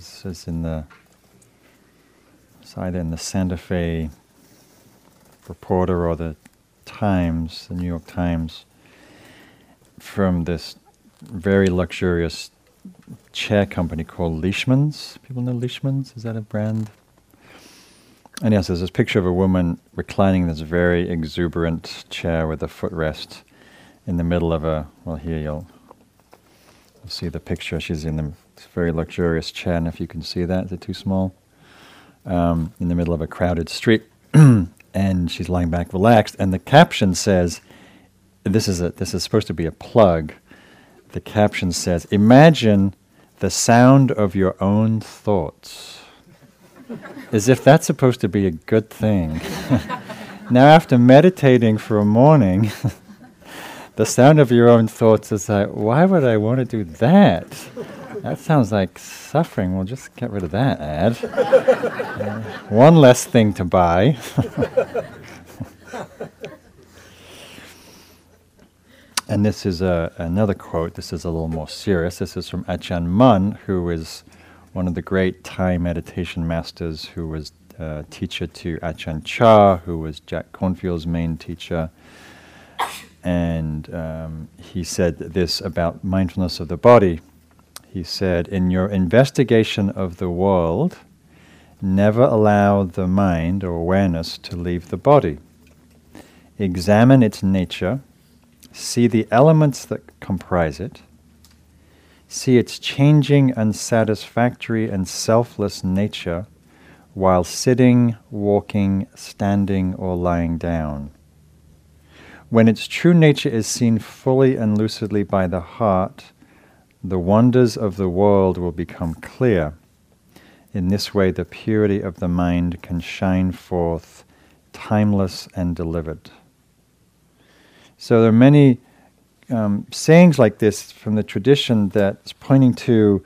This is in the it's either in the Santa Fe Reporter or the Times, the New York Times, from this very luxurious chair company called Leishman's. People know Leishman's? Is that a brand? And yes, there's this picture of a woman reclining in this very exuberant chair with a footrest in the middle of a, well, here you'll, you'll see the picture. She's in a very luxurious chair, and if you can see that, is it too small? Um, in the middle of a crowded street. and she's lying back relaxed. And the caption says, this is, a, this is supposed to be a plug. The caption says, Imagine the sound of your own thoughts. As if that's supposed to be a good thing. now, after meditating for a morning, the sound of your own thoughts is like, why would I want to do that? That sounds like suffering. We'll just get rid of that ad. Uh, one less thing to buy. and this is a, another quote. This is a little more serious. This is from Ajahn Mun, who is one of the great Thai meditation masters, who was uh, teacher to Ajahn Chah, who was Jack Kornfield's main teacher. And um, he said this about mindfulness of the body he said, In your investigation of the world, never allow the mind or awareness to leave the body. Examine its nature, see the elements that comprise it, see its changing, unsatisfactory, and selfless nature while sitting, walking, standing, or lying down. When its true nature is seen fully and lucidly by the heart, the wonders of the world will become clear. In this way, the purity of the mind can shine forth, timeless and delivered. So, there are many um, sayings like this from the tradition that's pointing to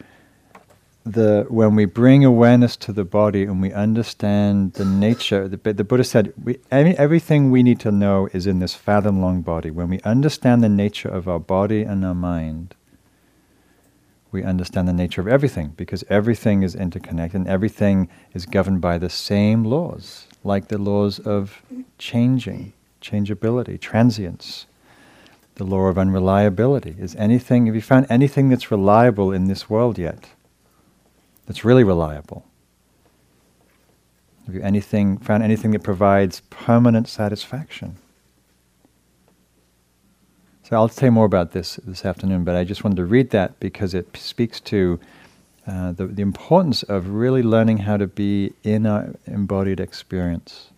the when we bring awareness to the body and we understand the nature. The, the Buddha said, we, everything we need to know is in this fathom long body. When we understand the nature of our body and our mind, we understand the nature of everything because everything is interconnected and everything is governed by the same laws, like the laws of changing, changeability, transience. The law of unreliability. Is anything, have you found anything that's reliable in this world yet? That's really reliable? Have you anything, found anything that provides permanent satisfaction? So I'll say more about this this afternoon, but I just wanted to read that because it speaks to uh, the, the importance of really learning how to be in our embodied experience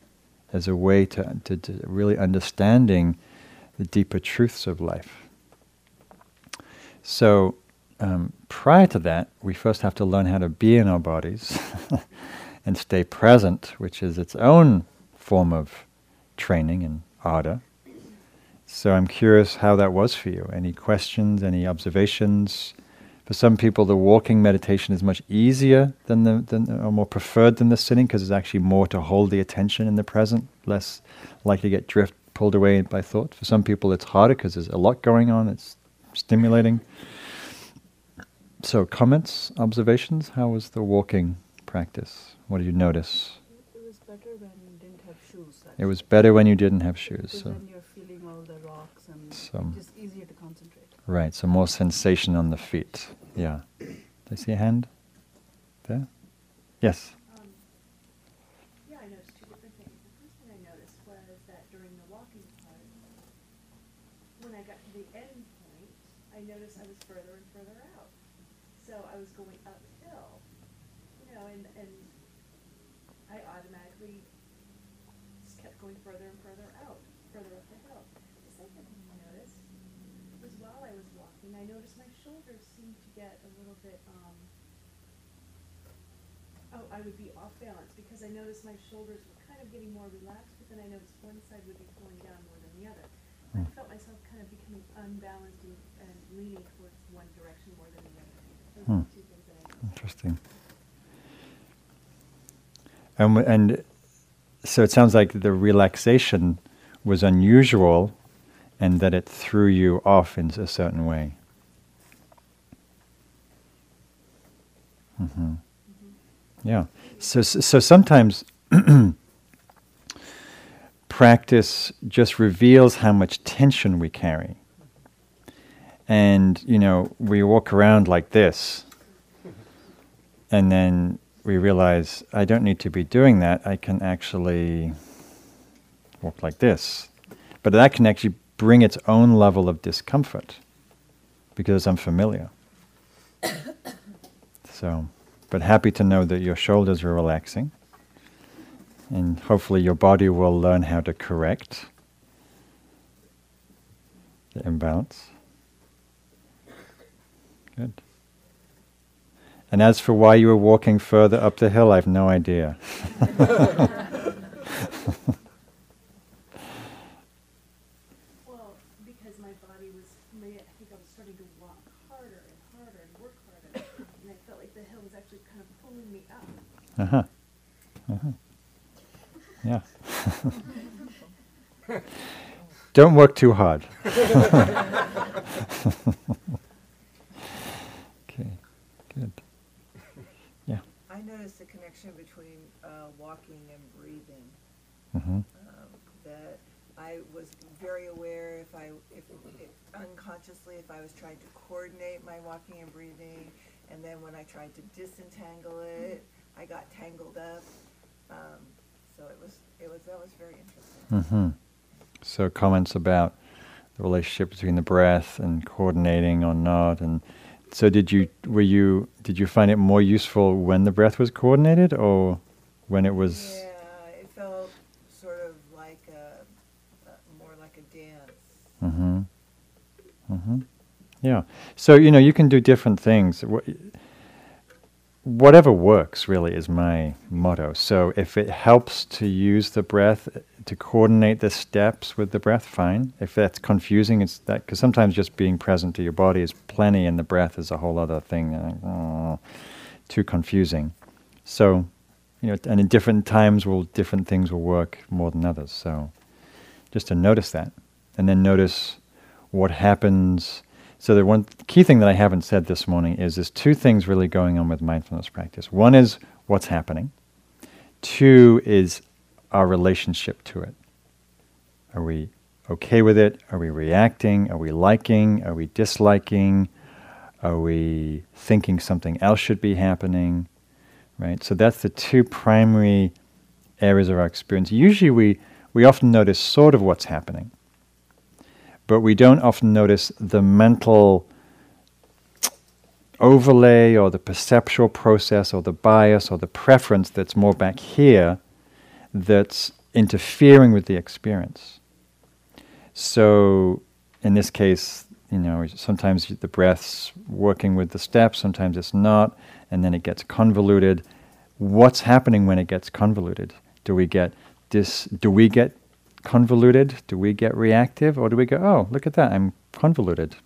as a way to, to, to really understanding the deeper truths of life. So, um, prior to that, we first have to learn how to be in our bodies and stay present, which is its own form of training and arda. So I'm curious how that was for you. Any questions, any observations? For some people, the walking meditation is much easier than the, than, or more preferred than the sitting because there's actually more to hold the attention in the present, less likely to get drift pulled away by thought. For some people, it's harder because there's a lot going on. It's stimulating. So, comments, observations? How was the walking practice? What did you notice? It was better when you didn't have shoes. It was better when you didn't have shoes. So so um, just easier to concentrate. Right, so more sensation on the feet. Yeah. Do I see a hand? There? Yes. Um, yeah, I noticed two different things. The first thing I noticed was that during the walking part, when I got to the end point, I noticed I was further and further out. So I was going uphill, you know, and, and I automatically just kept going further and further out, further up the hill. The second thing I noticed was while I was walking, I noticed my shoulders seemed to get a little bit, um, oh, I would be off balance because I noticed my shoulders were kind of getting more relaxed, but then I noticed one side would be pulling down more than the other. I Hmm. felt myself kind of becoming unbalanced and, and leaning towards one direction more than the other. Hmm. are two things that I. Interesting. And, and so it sounds like the relaxation was unusual and that it threw you off in a certain way. hmm Yeah. So, so sometimes practice just reveals how much tension we carry. And, you know, we walk around like this, and then we realize I don't need to be doing that. I can actually walk like this. But that can actually bring its own level of discomfort because I'm familiar. so, but happy to know that your shoulders are relaxing. And hopefully, your body will learn how to correct the imbalance. Good. And as for why you were walking further up the hill, I have no idea. Well, because my body was, I think I was starting to walk harder and harder and work harder, and I felt like the hill was actually kind of pulling me Uh huh. Uh-huh. Yeah. Don't work too hard. okay, good. Yeah. I noticed the connection between uh, walking and breathing. Mm-hmm. Um, that I was very aware if I, if, if unconsciously, if I was trying to coordinate my walking and breathing, and then when I tried to disentangle it, I got tangled up. Um, so it was, it was, that was very interesting. Mm-hmm. So comments about the relationship between the breath and coordinating or not, and so did you? Were you? Did you find it more useful when the breath was coordinated, or when it was? Yeah, it felt sort of like a, a more like a dance. Mm-hmm. Mm-hmm. Yeah. So you know you can do different things. Wh- Whatever works really is my motto. So if it helps to use the breath to coordinate the steps with the breath, fine. If that's confusing, it's that because sometimes just being present to your body is plenty, and the breath is a whole other thing. uh, too confusing. So, you know, and in different times, will different things will work more than others. So, just to notice that, and then notice what happens. So the one key thing that I haven't said this morning is there's two things really going on with mindfulness practice. One is what's happening. Two is our relationship to it. Are we okay with it? Are we reacting? Are we liking? Are we disliking? Are we thinking something else should be happening? Right? So that's the two primary areas of our experience. Usually we, we often notice sort of what's happening, but we don't often notice the mental overlay or the perceptual process or the bias or the preference that's more back here that's interfering with the experience. So, in this case, you know, sometimes the breath's working with the steps, sometimes it's not, and then it gets convoluted. What's happening when it gets convoluted? Do we get this? Do we get convoluted? Do we get reactive, or do we go, "Oh, look at that! I'm convoluted,"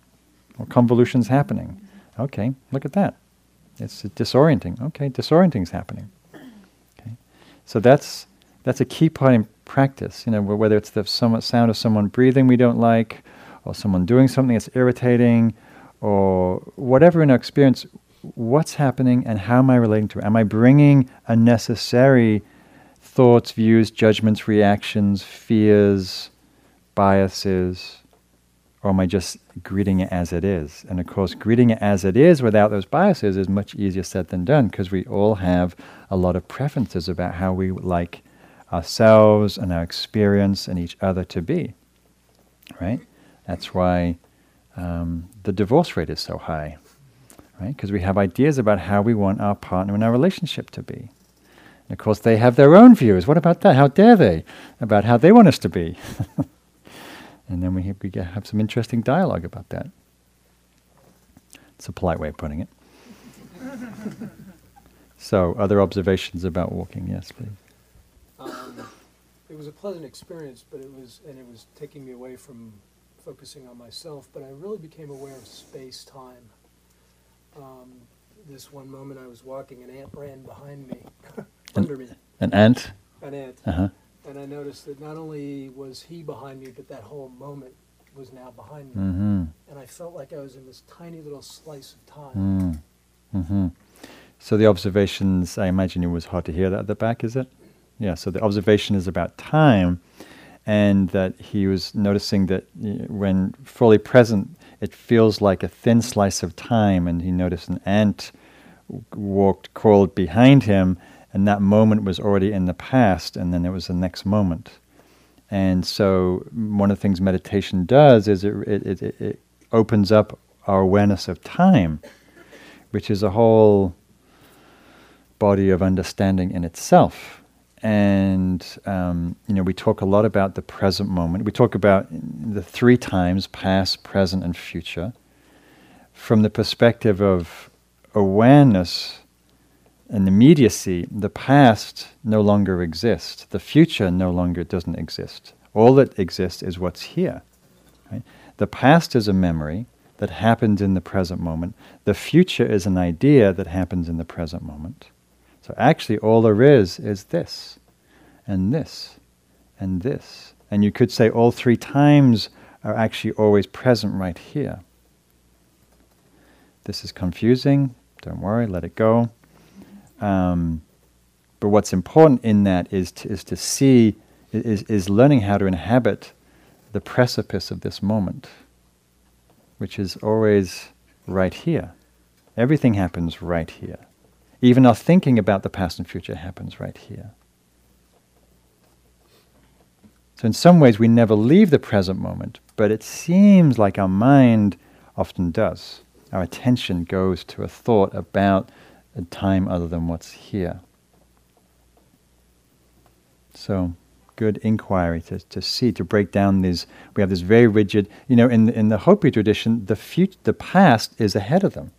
or convolution's happening? Okay, look at that. It's disorienting. Okay, disorienting's happening. Okay, so that's that's a key part in practice. You know, whether it's the sound of someone breathing we don't like, or someone doing something that's irritating, or whatever in our experience, what's happening and how am I relating to it? Am I bringing unnecessary thoughts, views, judgments, reactions, fears, biases, or am I just greeting it as it is? And of course, greeting it as it is without those biases is much easier said than done because we all have a lot of preferences about how we like ourselves and our experience and each other to be. Right? That's why um, the divorce rate is so high. Right? Because we have ideas about how we want our partner and our relationship to be. Of course, they have their own views. What about that? How dare they? About how they want us to be. and then we, we have some interesting dialogue about that. It's a polite way of putting it. so, other observations about walking? Yes, please. Um, it was a pleasant experience, but it was, and it was taking me away from focusing on myself. But I really became aware of space time. Um, this one moment I was walking, an ant ran behind me, under me, An ant? an ant, Uh huh. and I noticed that not only was he behind me, but that whole moment was now behind me, Mm-hmm. and I felt like I was in this tiny little slice of time. Mm. hmm So the observations, I imagine it was hard to hear that at the back, is it? Yeah, so the observation is about time, and that he was noticing that when fully present, it feels like a thin slice of time, and he noticed an ant walked, crawled behind him, and that moment was already in the past, and then it was the next moment. And so, one of the things meditation does is it, it, it, it- opens up our awareness of time, which is a whole body of understanding in itself. And um, you know, we talk a lot about the present moment. We talk about the three times: past, present, and future. From the perspective of awareness and immediacy, the past no longer exists. The future no longer doesn't exist. All that exists is what's here. right? The past is a memory that happens in the present moment. The future is an idea that happens in the present moment. So actually, all there is is this, and this, and this. And you could say all three times are actually always present right here. This is confusing. Don't worry, let it go. Um, but what's important in that is to, is to see, is, is learning how to inhabit the precipice of this moment, which is always right here. Everything happens right here. Even our thinking about the past and future happens right here. So, in some ways, we never leave the present moment, but it seems like our mind often does. Our attention goes to a thought about a time other than what's here. So, good inquiry to, to see, to break down these. We have this very rigid, you know, in, in the Hopi tradition, the, fut- the past is ahead of them,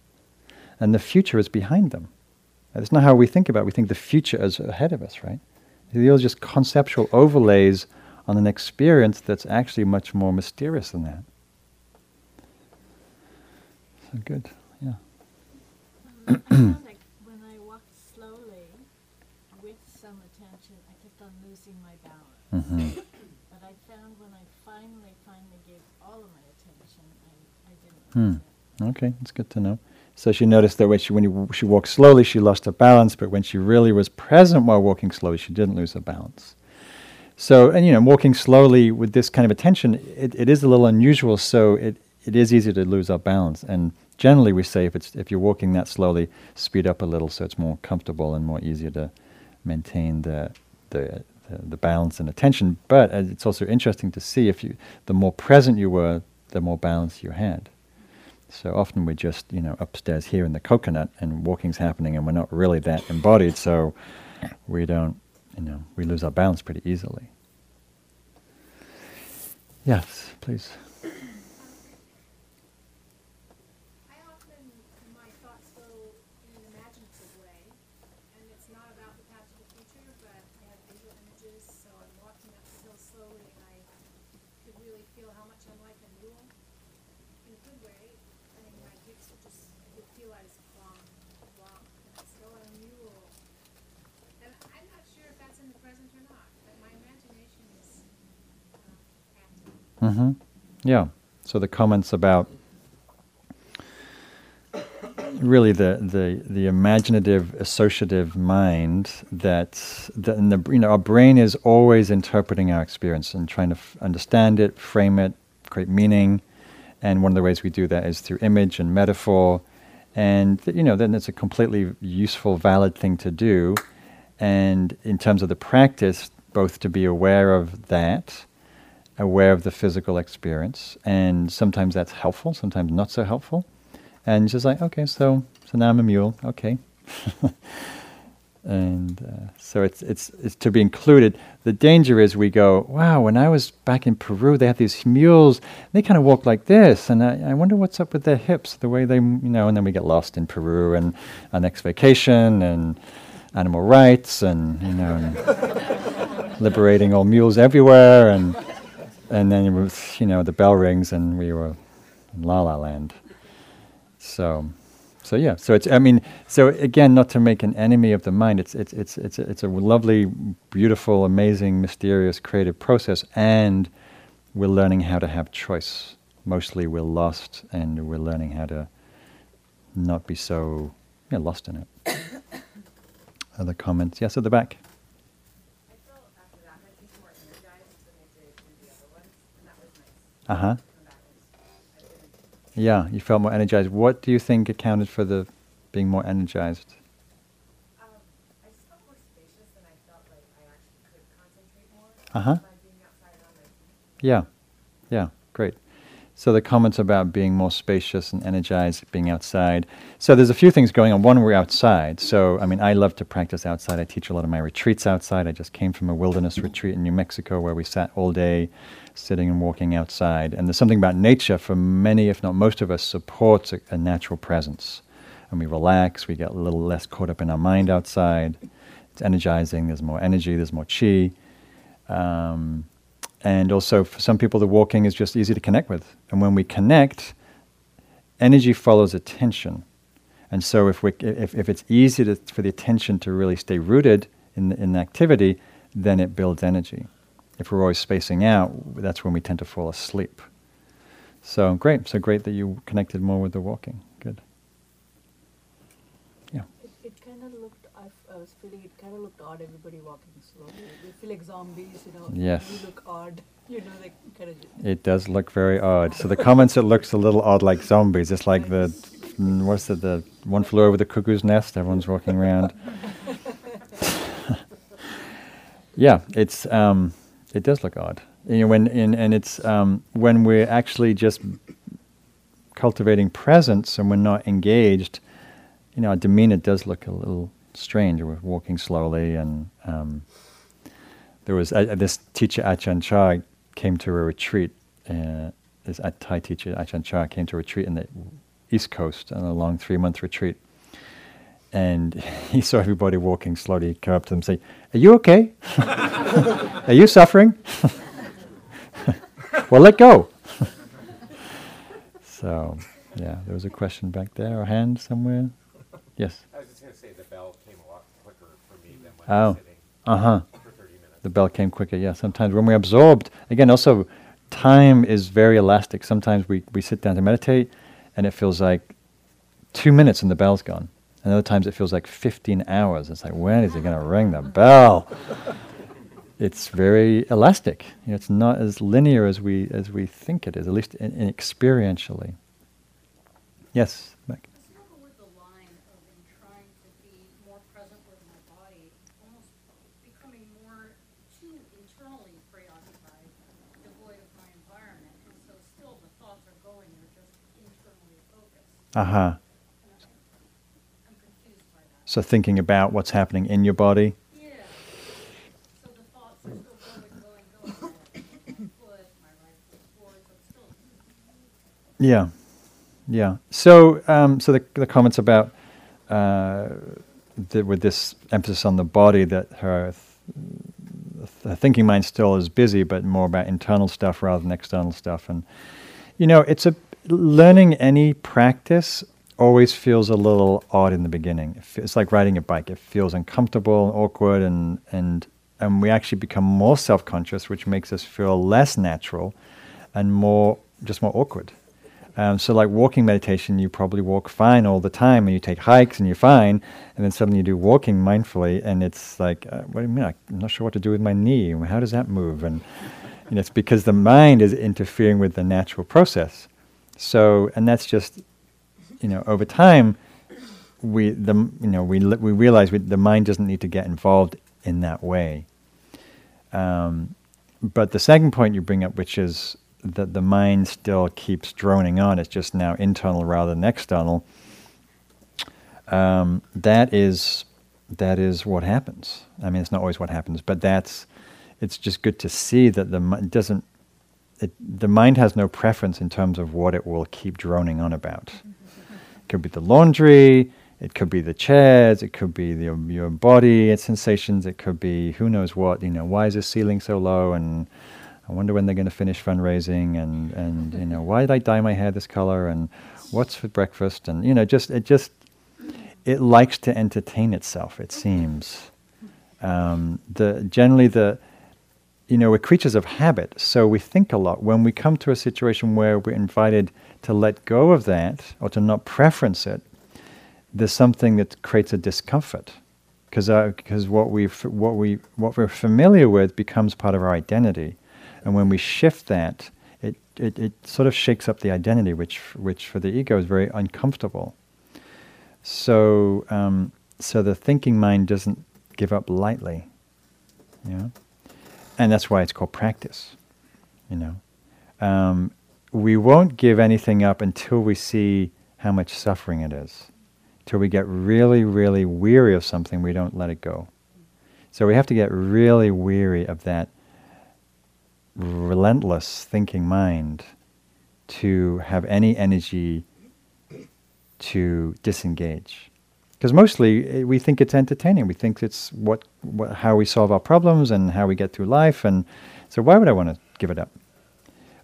and the future is behind them. That's not how we think about it. We think the future is ahead of us, right? These are just conceptual overlays on an experience that's actually much more mysterious than that. So good, yeah. Um, I found like when I walked slowly with some attention, I kept on losing my balance. hmm But I found when I finally, finally gave all of my attention, I, I didn't Hmm. Okay, that's good to know. So she noticed that when she when you, she walked slowly, she lost her balance, but when she really was present while walking slowly, she didn't lose her balance. So, and you know, walking slowly with this kind of attention, it, it is a little unusual. So it, it is easy to lose our balance. And generally, we say if it's if you're walking that slowly, speed up a little so it's more comfortable and more easier to maintain the the the, the balance and attention. But uh, it's also interesting to see if you the more present you were, the more balance you had. So often we're just, you know, upstairs here in the coconut and walking's happening and we're not really that embodied, so we don't, you know, we lose our balance pretty easily. Yes, please. I often, my thoughts go in an imaginative way, and it's not about the past or the future, but I have visual images, so I'm walking up the hill slowly, and I could really feel how much I'm like a mule, in a good way, and my hips would just, would feel I was plumb, plumb, and I'd go on a mule. And I'm not sure if that's in the present or not, but my imagination is, um, active. Mm-hmm. Yeah. So the comments about really the, the, the imaginative associative mind that, that the, you know, our brain is always interpreting our experience and trying to f- understand it, frame it, create meaning. And one of the ways we do that is through image and metaphor. And, th- you know, then it's a completely useful, valid thing to do. And in terms of the practice, both to be aware of that, aware of the physical experience, and sometimes that's helpful, sometimes not so helpful. And just like, okay, so so now I'm a mule, okay. and uh, so it's it's it's to be included. The danger is we go, wow, when I was back in Peru, they had these mules. They kind of walk like this, and I, I wonder what's up with their hips, the way they, you know. And then we get lost in Peru and our next vacation and animal rights and you know. And liberating all mules everywhere, and and then was, you know the bell rings and we were in La La Land. So, so yeah. So it's I mean so again not to make an enemy of the mind. It's it's it's it's a, it's a lovely, beautiful, amazing, mysterious, creative process, and we're learning how to have choice. Mostly we're lost, and we're learning how to not be so yeah, lost in it. other comments? Yes, at the back. I felt after that meditation more energized than I did in the other ones, and that was nice. Uh huh. Come back and just, I didn't Yeah, you felt more energized. What do you think accounted for the being more energized? Um, I just felt more spacious and I felt like I actually could concentrate more Uh-huh. by being outside and on my feet. Yeah, yeah, great. So the comments about being more spacious and energized, being outside. So there's a few things going on. One, we're outside. So I mean, I love to practice outside. I teach a lot of my retreats outside. I just came from a wilderness retreat in New Mexico where we sat all day, sitting and walking outside. And there's something about nature for many, if not most of us, supports a, a natural presence. And we relax. We get a little less caught up in our mind outside. It's energizing. There's more energy. There's more chi. Um, and also, for some people, the walking is just easy to connect with. And when we connect, energy follows attention. And so, if, we, if, if it's easy to, for the attention to really stay rooted in in the activity, then it builds energy. If we're always spacing out, that's when we tend to fall asleep. So, great. So, great that you connected more with the walking. Good. Yeah. It, it kind of looked, I, f- I was feeling it kind of looked odd, everybody walking slowly. They feel like zombies, you know. Yes. You look odd, you know, like kind of. It does look very odd. So the comments, it looks a little odd like zombies. It's like the, mm, what's it, the one flew over the cuckoo's nest. Everyone's walking around. yeah, it's um, it does look odd. You know, when in, and it's um, when we're actually just cultivating presence and we're not engaged. You know, our demeanor does look a little strange. We're walking slowly, and um, there was uh, this teacher Achan Chah came to a retreat. Uh, this Thai teacher Achan Chah came to a retreat in the East Coast on a long three month retreat, and he saw everybody walking slowly. He came up to them and say, "Are you okay? Are you suffering? well, let go." so, yeah, there was a question back there, or hand somewhere. Yes. I was just going to say the bell came a lot quicker for me than when Oh. Uh huh. for 30 minutes. The bell came quicker. Yeah, sometimes when we're absorbed, again, also time is very elastic. Sometimes we, we sit down to meditate and it feels like two minutes and the bell's gone. And other times it feels like 15 hours. It's like, when is it going to ring the bell? it's very elastic. You know, it's not as linear as we, as we think it is, at least in, in experientially. Yes, Beck. I struggle with the line of in trying to be more present with my body, almost becoming more too internally preoccupied, devoid of my environment, and so still the thoughts are going, they're just internally focused. Uh huh. So thinking about what's happening in your body. Yeah. Yeah. So, um, so the the comments about uh, the, with this emphasis on the body that her th- thinking mind still is busy, but more about internal stuff rather than external stuff. And you know, it's a learning any practice always feels a little odd in the beginning. It's like riding a bike. It feels uncomfortable and awkward, and and and we actually become more self-conscious, which makes us feel less natural and more just more awkward. Um, so, like walking meditation, you probably walk fine all the time, and you take hikes, and you're fine. And then suddenly you do walking mindfully, and it's like, uh, what do you mean? I'm not sure what to do with my knee. How does that move? And know, it's because the mind is interfering with the natural process. So, and that's just, you know, over time, we the you know we we realize we, the mind doesn't need to get involved in that way. Um, but the second point you bring up, which is that the mind still keeps droning on, it's just now internal rather than external. Um, that is that is what happens. I mean, it's not always what happens, but that's it's just good to see that the mind doesn't. It, the mind has no preference in terms of what it will keep droning on about. It could be the laundry, it could be the chairs, it could be the, your body, its sensations, it could be who knows what. You know, why is this ceiling so low? And I wonder when they're going to finish fundraising. And and you know, why did I dye my hair this color? And what's for breakfast? And you know, just it just it likes to entertain itself. It seems. Um, the generally the you know, we're creatures of habit, so we think a lot. When we come to a situation where we're invited to let go of that or to not preference it, there's something that creates a discomfort. because because what we what we what we're familiar with becomes part of our identity, and when we shift that, it, it, it sort of shakes up the identity, which which for the ego is very uncomfortable. So um, so the thinking mind doesn't give up lightly, know, and that's why it's called practice, you know. Um, we won't give anything up until we see how much suffering it is till we get really, really weary of something, we don't let it go. So we have to get really weary of that relentless thinking mind to have any energy to disengage. Because mostly eh, we think it's entertaining. We think it's what, what, how we solve our problems and how we get through life. And so why would I want to give it up?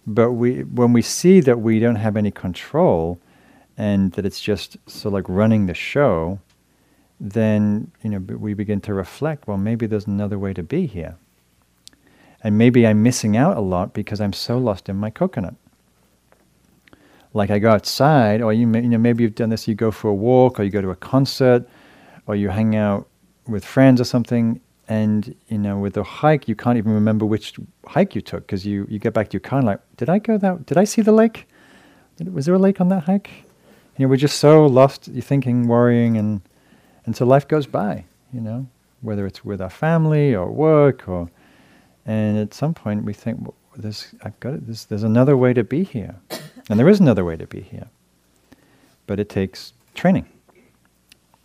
But we, when we see that we don't have any control, and that it's just of like running the show, then you know we begin to reflect. Well, maybe there's another way to be here, and maybe I'm missing out a lot because I'm so lost in my coconut. Like I go outside, or you, may, you know maybe you've done this. You go for a walk, or you go to a concert, or you hang out with friends or something, and you know with a hike you can't even remember which hike you took because you you get back to your car and like did I go that did I see the lake? Was there a lake on that hike? you know, we're just so lost You're thinking, worrying, and and so life goes by. You know, whether it's with our family or work, or and at some point we think, well, "This, I've got it. This, there's another way to be here, and there is another way to be here." But it takes training,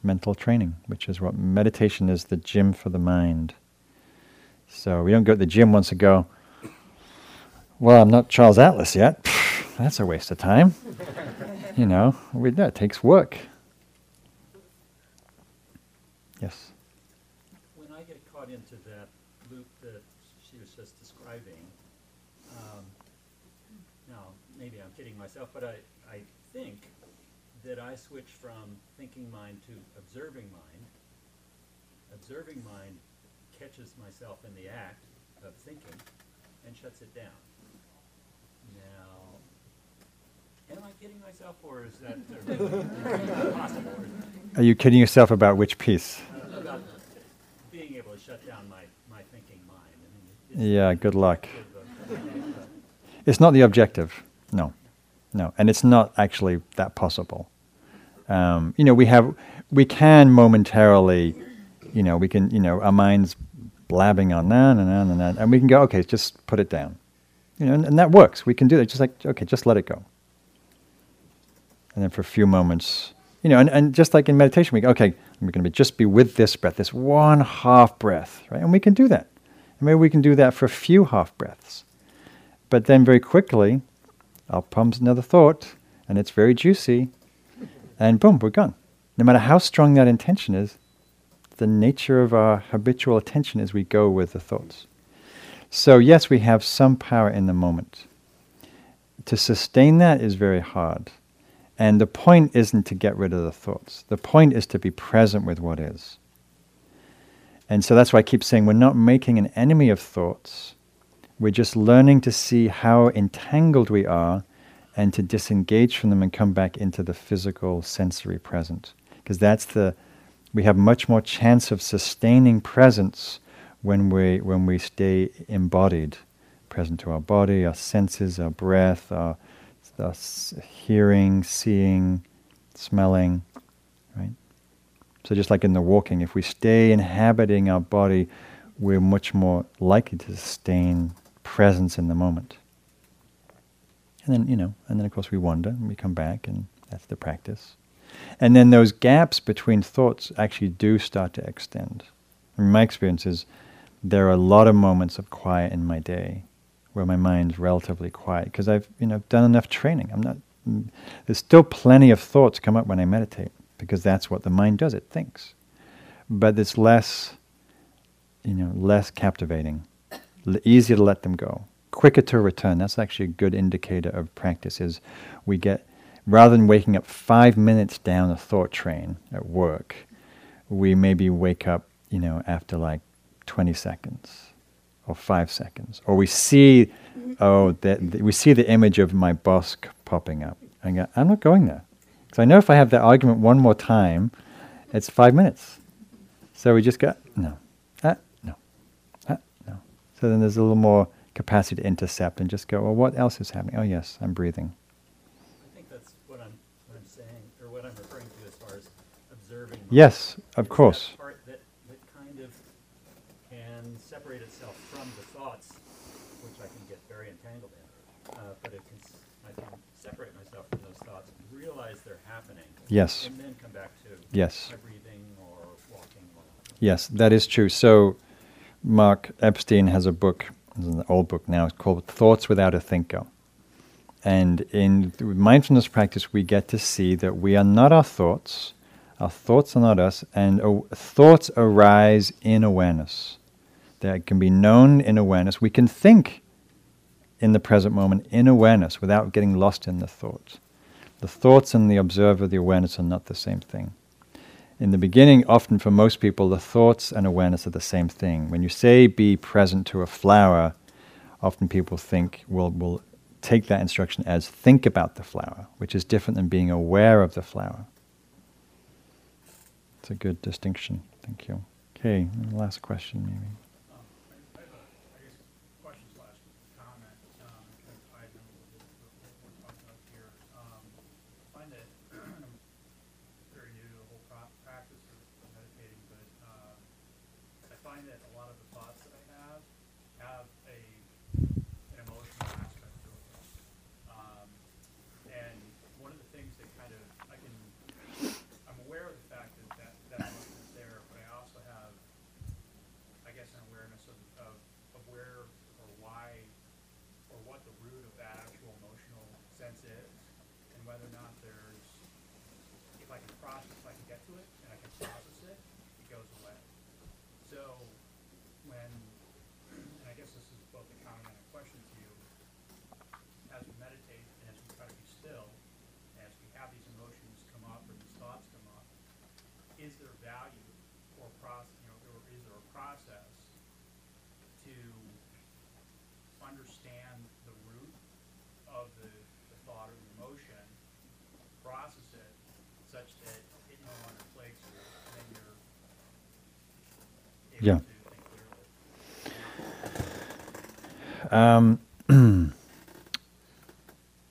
mental training, which is what meditation is the gym for the mind. So we don't go to the gym once and go, well, I'm not Charles Atlas yet. That's a waste of time you know, that takes work. Yes. When I get caught into that loop that she was just describing, um, now maybe I'm kidding myself, but I, I think that I switch from thinking mind to observing mind. Observing mind catches myself in the act of thinking and shuts it down. Now, Am I kidding myself, or is that possible? Are you kidding yourself about which piece? Uh, about being able to shut down my, my thinking mind. I mean, yeah, good luck. It's not the objective. No, no, and it's not actually that possible. Um, you know, we have, we can momentarily, you know, we can, you know, our minds blabbing on that and on and on, and we can go, okay, just put it down. You know, and, and that works. We can do that. Just like, okay, just let it go and then for a few moments, you know, and, and just like in meditation, we go, okay, we're going to just be with this breath, this one half breath, right? And we can do that. And maybe we can do that for a few half breaths. But then very quickly, up comes another thought, and it's very juicy, and boom, we're gone. No matter how strong that intention is, the nature of our habitual attention is we go with the thoughts. So, yes, we have some power in the moment. To sustain that is very hard. And the point isn't to get rid of the thoughts. The point is to be present with what is. And so that's why I keep saying we're not making an enemy of thoughts. We're just learning to see how entangled we are and to disengage from them and come back into the physical sensory present. Because that's the we have much more chance of sustaining presence when we when we stay embodied, present to our body, our senses, our breath, our thus hearing, seeing, smelling, right? So just like in the walking, if we stay inhabiting our body, we're much more likely to sustain presence in the moment. And then, you know, and then of course we wander and we come back and that's the practice. And then those gaps between thoughts actually do start to extend. In my experience is there are a lot of moments of quiet in my day where my mind's relatively quiet because I've you know done enough training. I'm not. Mm, there's still plenty of thoughts come up when I meditate because that's what the mind does. It thinks, but it's less, you know, less captivating, easier to let them go, quicker to return. That's actually a good indicator of practice. Is we get rather than waking up five minutes down a thought train at work, we maybe wake up, you know, after like 20 seconds or five seconds, or we see, oh, the, we see the image of my boss c- popping up. I go, I'm not going there, because I know if I have that argument one more time, it's five minutes. So we just go, no. So then there's a little more capacity to intercept and just go, well, what else is happening? Oh, yes, I'm breathing. I think that's what I'm, what I'm saying, or what I'm referring to as far as observing. Yes, of It's that course. part that, that kind of can separate itself from the thoughts, which I can get very entangled in. Uh, but it can, I can separate myself from those thoughts, realize they're happening. Yes. And then come back to Yes. my breathing or walking or. Yes, that is true. So, Mark Epstein has a book, it's an old book now, it's called Thoughts Without a Thinker. And in mindfulness practice, we get to see that we are not our thoughts, our thoughts are not us, and uh, thoughts arise in awareness. They can be known in awareness. We can think in the present moment in awareness without getting lost in the thoughts. The thoughts and the observer, the awareness, are not the same thing in the beginning, often for most people, the thoughts and awareness are the same thing. When you say be present to a flower, often people think, will will take that instruction as think about the flower, which is different than being aware of the flower. It's a good distinction. Thank you. Okay, last question maybe. Um, I I have a, I guess, question slash comment, um, kind of tied in a little bit with what we're talking about here. Um, I find that I'm very new to the whole pro- practice of of meditating, but, um, I find that a lot of the thoughts that I have have a, an emotional aspect to it. Um, and one of the things that kind of, I can, I'm aware of the fact that that, that emotion is there, but I also have I guess, an awareness of, of, of where or why or what the root of that actual emotional sense is, and whether or not there's, if I can process, if I can get to it and I can process it, it goes away. So when, and I guess this is both a comment and a question to you, as we meditate and as we try to be still, as we have these emotions come up or these thoughts come up, is there value or process, you know, or is there a process to understand the root of the, the thought or the emotion, process it such that it no longer plagues you, then you're able Yeah. to think clearly? Um,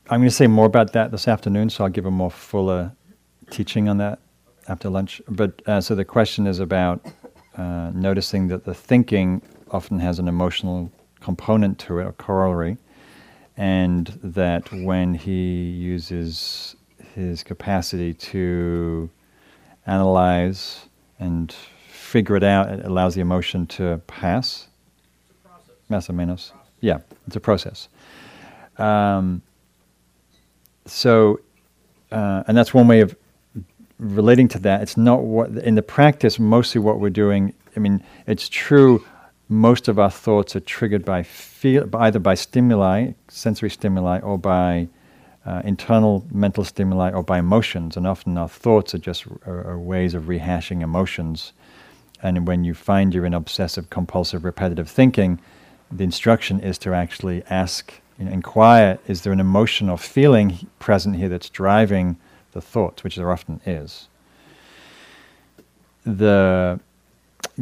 I'm going to say more about that this afternoon, so I'll give a more fuller teaching on that after lunch. But uh, so the question is about uh, noticing that the thinking often has an emotional component to it, a corollary, and that when he uses his capacity to analyze and figure it out, it allows the emotion to pass. Menos. Yeah, it's a process. Um, so, uh, and that's one way of relating to that. It's not what, in the practice, mostly what we're doing, I mean, it's true, most of our thoughts are triggered by feel, by either by stimuli, sensory stimuli, or by uh, internal mental stimuli, or by emotions. And often our thoughts are just are, ways of rehashing emotions. And when you find you're in obsessive, compulsive, repetitive thinking, the instruction is to actually ask, you know, inquire, is there an emotion or feeling present here that's driving the thoughts, which there often is. The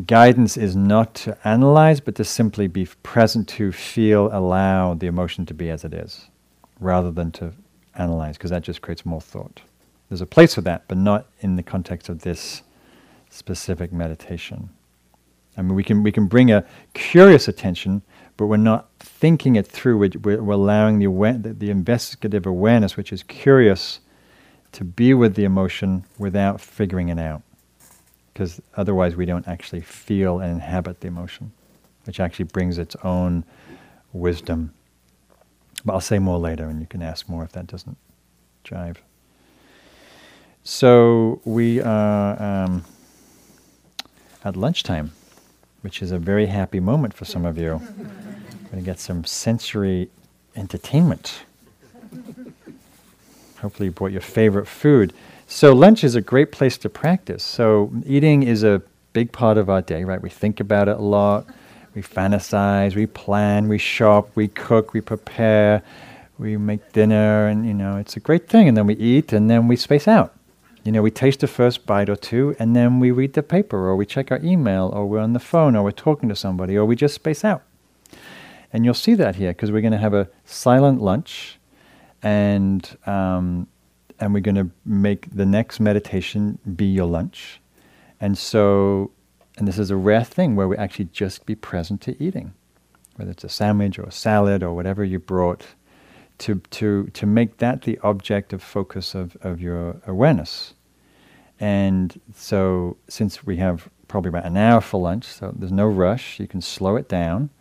guidance is not to analyze, but to simply be present to feel, allow the emotion to be as it is, rather than to analyze, because that just creates more thought. There's a place for that, but not in the context of this specific meditation. I mean, we can we can bring a curious attention, but we're not thinking it through. We're, we're allowing the, the the investigative awareness, which is curious, to be with the emotion without figuring it out, because otherwise we don't actually feel and inhabit the emotion, which actually brings its own wisdom. But I'll say more later, and you can ask more if that doesn't jive. So we are um, at lunchtime which is a very happy moment for some of you. We're Going to get some sensory entertainment. Hopefully, you brought your favorite food. So, lunch is a great place to practice. So, eating is a big part of our day, right? We think about it a lot. We fantasize, we plan, we shop, we cook, we prepare, we make dinner, and you know, it's a great thing. And then we eat, and then we space out. You know, we taste the first bite or two, and then we read the paper, or we check our email, or we're on the phone, or we're talking to somebody, or we just space out. And you'll see that here because we're going to have a silent lunch, and um, and we're going to make the next meditation be your lunch. And so, and this is a rare thing where we actually just be present to eating, whether it's a sandwich or a salad or whatever you brought to, to, to make that the object of focus of, of your awareness. And so, since we have probably about an hour for lunch, so there's no rush, you can slow it down.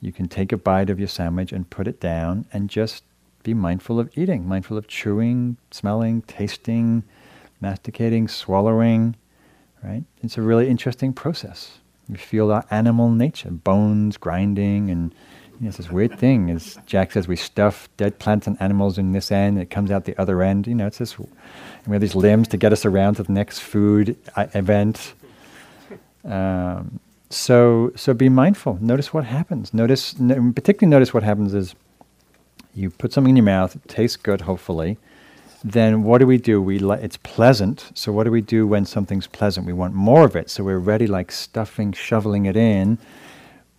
You can take a bite of your sandwich and put it down and just be mindful of eating, mindful of chewing, smelling, tasting, masticating, swallowing, right? It's a really interesting process. We feel our animal nature, bones grinding and you know, it's this weird thing. As Jack says, we stuff dead plants and animals in this end, it comes out the other end. You know, it's this. We have these limbs to get us around to the next food uh, event. Um, so, so be mindful. Notice what happens. Notice, no, particularly notice what happens is you put something in your mouth, it tastes good, hopefully. Then what do we do? We it's pleasant. So what do we do when something's pleasant? We want more of it. So we're ready, like stuffing, shoveling it in,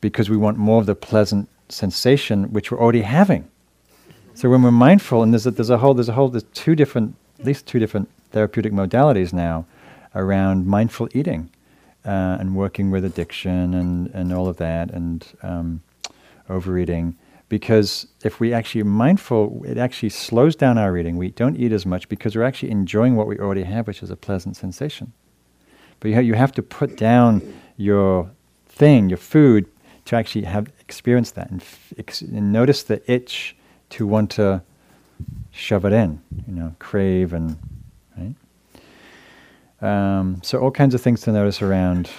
because we want more of the pleasant sensation which we're already having. So when we're mindful, and there's a, there's a whole there's a whole there's two different at least two different therapeutic modalities now around mindful eating uh, and working with addiction and and all of that and um, overeating. Because if we actually mindful, it actually slows down our eating. We don't eat as much because we're actually enjoying what we already have, which is a pleasant sensation. But you, you have to put down your thing, your food, to actually have experienced that and, f- ex- and notice the itch to want to shove it in, you know, crave and right. Um, so all kinds of things to notice around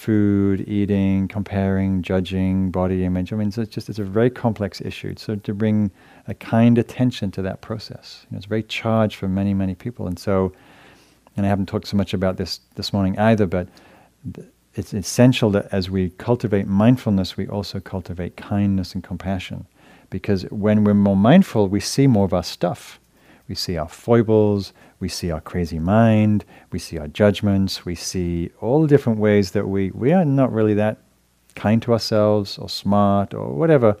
food, eating, comparing, judging, body image. I mean, so it's just it's a very complex issue. So to bring a kind attention to that process, you know, it's very charged for many many people, and so. And I haven't talked so much about this this morning either, but it's essential that as we cultivate mindfulness, we also cultivate kindness and compassion. Because when we're more mindful, we see more of our stuff. We see our foibles, we see our crazy mind, we see our judgments, we see all the different ways that we, we are not really that kind to ourselves or smart or whatever.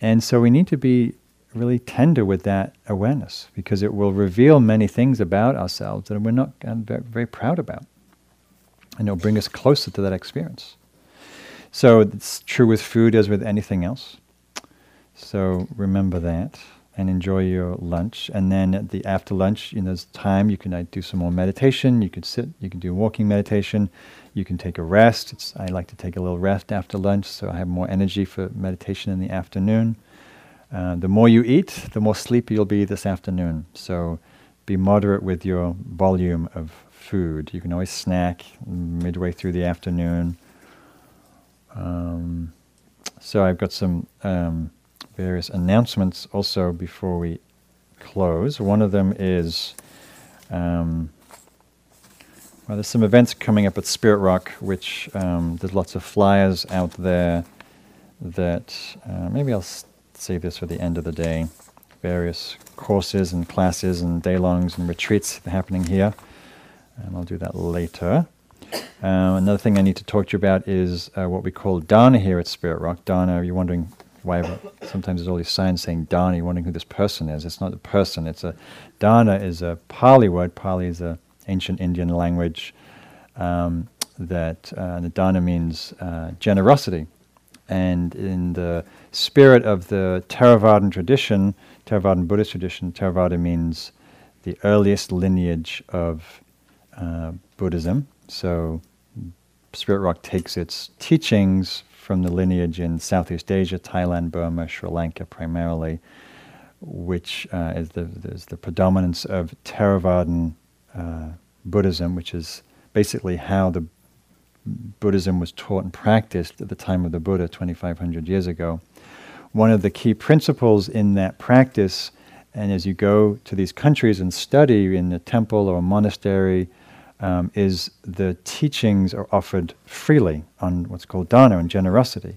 And so we need to be really tender with that awareness because it will reveal many things about ourselves that we're not uh, very, very proud about and it'll bring us closer to that experience. So it's true with food as with anything else. So remember that and enjoy your lunch. And then at the after lunch, you know, there's time you can uh, do some more meditation. You could sit. You can do walking meditation. You can take a rest. It's, I like to take a little rest after lunch, so I have more energy for meditation in the afternoon. Uh, the more you eat, the more sleepy you'll be this afternoon. So be moderate with your volume of food. You can always snack midway through the afternoon. Um, so I've got some um, various announcements also before we close. One of them is um, well, there's some events coming up at Spirit Rock, which um, there's lots of flyers out there that uh, maybe I'll save this for the end of the day. Various courses and classes and day longs and retreats happening here and I'll do that later. Um, another thing I need to talk to you about is uh, what we call dana here at Spirit Rock. Dana, you're wondering why sometimes there's all these signs saying dana, you're wondering who this person is. It's not a person, it's a dana is a Pali word. Pali is an ancient Indian language um, that uh, the dana means uh, generosity. And in the spirit of the Theravadan tradition, Theravadan Buddhist tradition, Theravada means the earliest lineage of uh, Buddhism. So Spirit Rock takes its teachings from the lineage in Southeast Asia, Thailand, Burma, Sri Lanka primarily, which uh, is, the, is the predominance of Theravadan uh, Buddhism, which is basically how the Buddhism was taught and practiced at the time of the Buddha 2,500 years ago. One of the key principles in that practice, and as you go to these countries and study in a temple or a monastery, um, is the teachings are offered freely on what's called dana and generosity.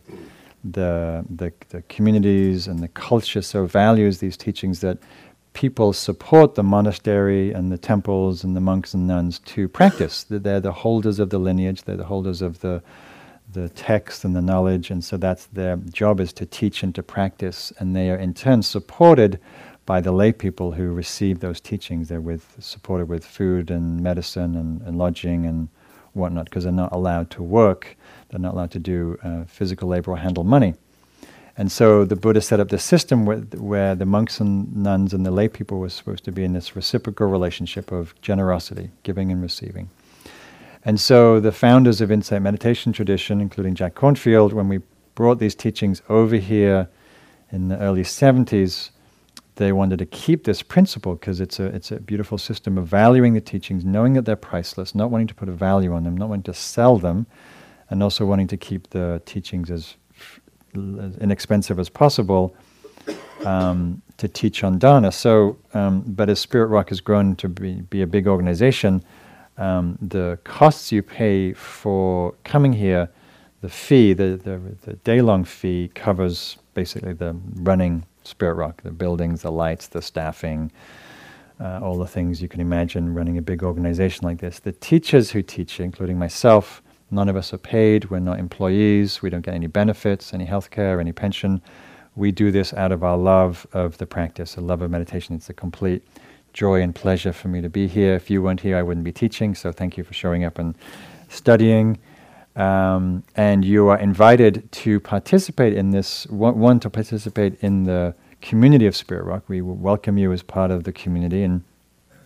The, the, the communities and the culture so values these teachings that people support the monastery and the temples and the monks and nuns to practice. They're the holders of the lineage, they're the holders of the, the text and the knowledge, and so that's their job is to teach and to practice, and they are in turn supported by the lay people who receive those teachings. They're with, supported with food and medicine and, and lodging and whatnot because they're not allowed to work, they're not allowed to do uh, physical labor or handle money. And so the Buddha set up this system where, where the monks and nuns and the lay people were supposed to be in this reciprocal relationship of generosity, giving and receiving. And so the founders of Insight Meditation tradition, including Jack Kornfield, when we brought these teachings over here in the early 70s, they wanted to keep this principle because it's a, it's a beautiful system of valuing the teachings, knowing that they're priceless, not wanting to put a value on them, not wanting to sell them, and also wanting to keep the teachings as as inexpensive as possible um, to teach on dana. So, um, but as Spirit Rock has grown to be, be a big organization, um, the costs you pay for coming here, the fee, the, the, the day long fee covers basically the running Spirit Rock, the buildings, the lights, the staffing, uh, all the things you can imagine running a big organization like this. The teachers who teach, including myself, None of us are paid. We're not employees. We don't get any benefits, any health care, any pension. We do this out of our love of the practice, a love of meditation. It's a complete joy and pleasure for me to be here. If you weren't here, I wouldn't be teaching. So thank you for showing up and studying. Um, and you are invited to participate in this, one, one, to participate in the community of Spirit Rock. We welcome you as part of the community, and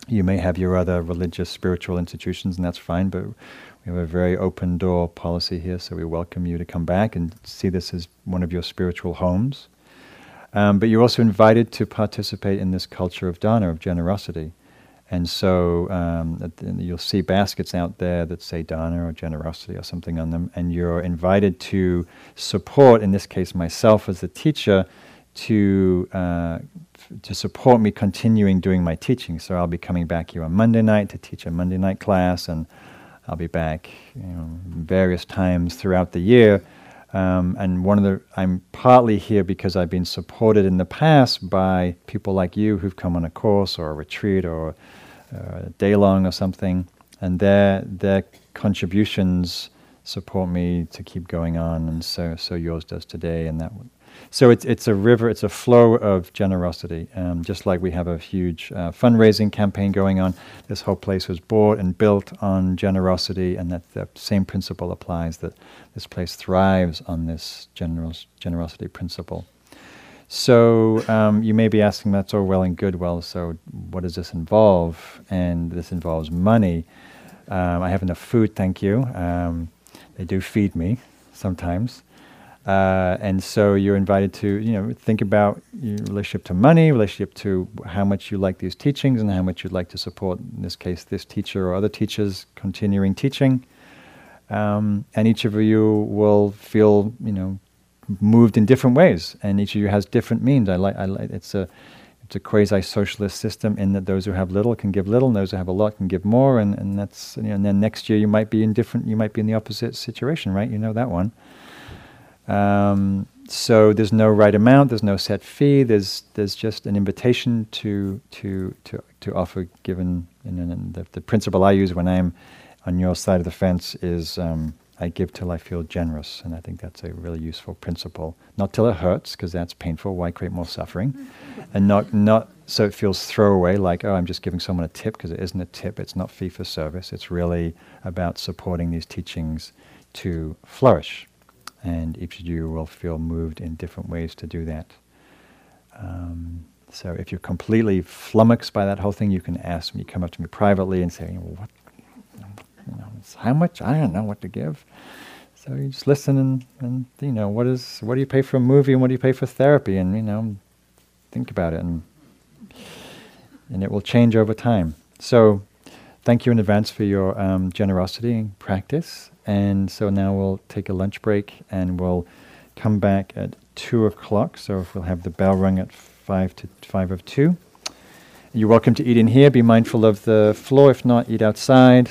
you may have your other religious, spiritual institutions, and that's fine, but we have a very open door policy here, so we welcome you to come back and see this as one of your spiritual homes. Um, but you're also invited to participate in this culture of dana, of generosity. And so um, you'll see baskets out there that say dana or generosity or something on them, and you're invited to support, in this case, myself as the teacher, to uh, to support me continuing doing my teaching. So I'll be coming back here on Monday night to teach a Monday night class, and I'll be back you know, various times throughout the year. Um, and one of the, I'm partly here because I've been supported in the past by people like you who've come on a course or a retreat or uh, day long or something, and their their contributions support me to keep going on, and so so yours does today, and that so it's, it's a river, it's a flow of generosity. Um, just like we have a huge uh, fundraising campaign going on, this whole place was bought and built on generosity, and that the same principle applies that this place thrives on this generos- generosity principle. So um, you may be asking, that's all well and good. Well, so what does this involve? And this involves money. Um, I have enough food, thank you. Um, they do feed me sometimes. Uh, and so you're invited to, you know, think about your relationship to money, relationship to how much you like these teachings, and how much you'd like to support, in this case, this teacher or other teachers continuing teaching. Um, and each of you will feel, you know, moved in different ways, and each of you has different means. I like, I like. It's a, it's a quasi-socialist system in that those who have little can give little, and those who have a lot can give more, and, and that's, you know, and then next year you might be in different, you might be in the opposite situation, right? You know that one. Um, so there's no right amount, there's no set fee. There's there's just an invitation to to to to offer. Given and the, the principle I use when I'm on your side of the fence is um, I give till I feel generous, and I think that's a really useful principle. Not till it hurts, because that's painful. Why create more suffering? and not not so it feels throwaway, like oh, I'm just giving someone a tip, because it isn't a tip. It's not fee for service. It's really about supporting these teachings to flourish and each of you will feel moved in different ways to do that. Um, so if you're completely flummoxed by that whole thing, you can ask me, come up to me privately and say, well, what, you know, how much? I don't know what to give. So you just listen and, and you know, what is what do you pay for a movie and what do you pay for therapy? And you know, think about it and and it will change over time. So thank you in advance for your um, generosity and practice. And so now we'll take a lunch break and we'll come back at 2 o'clock. So if we'll have the bell rung at 5 to 5 of 2. You're welcome to eat in here. Be mindful of the floor. If not, eat outside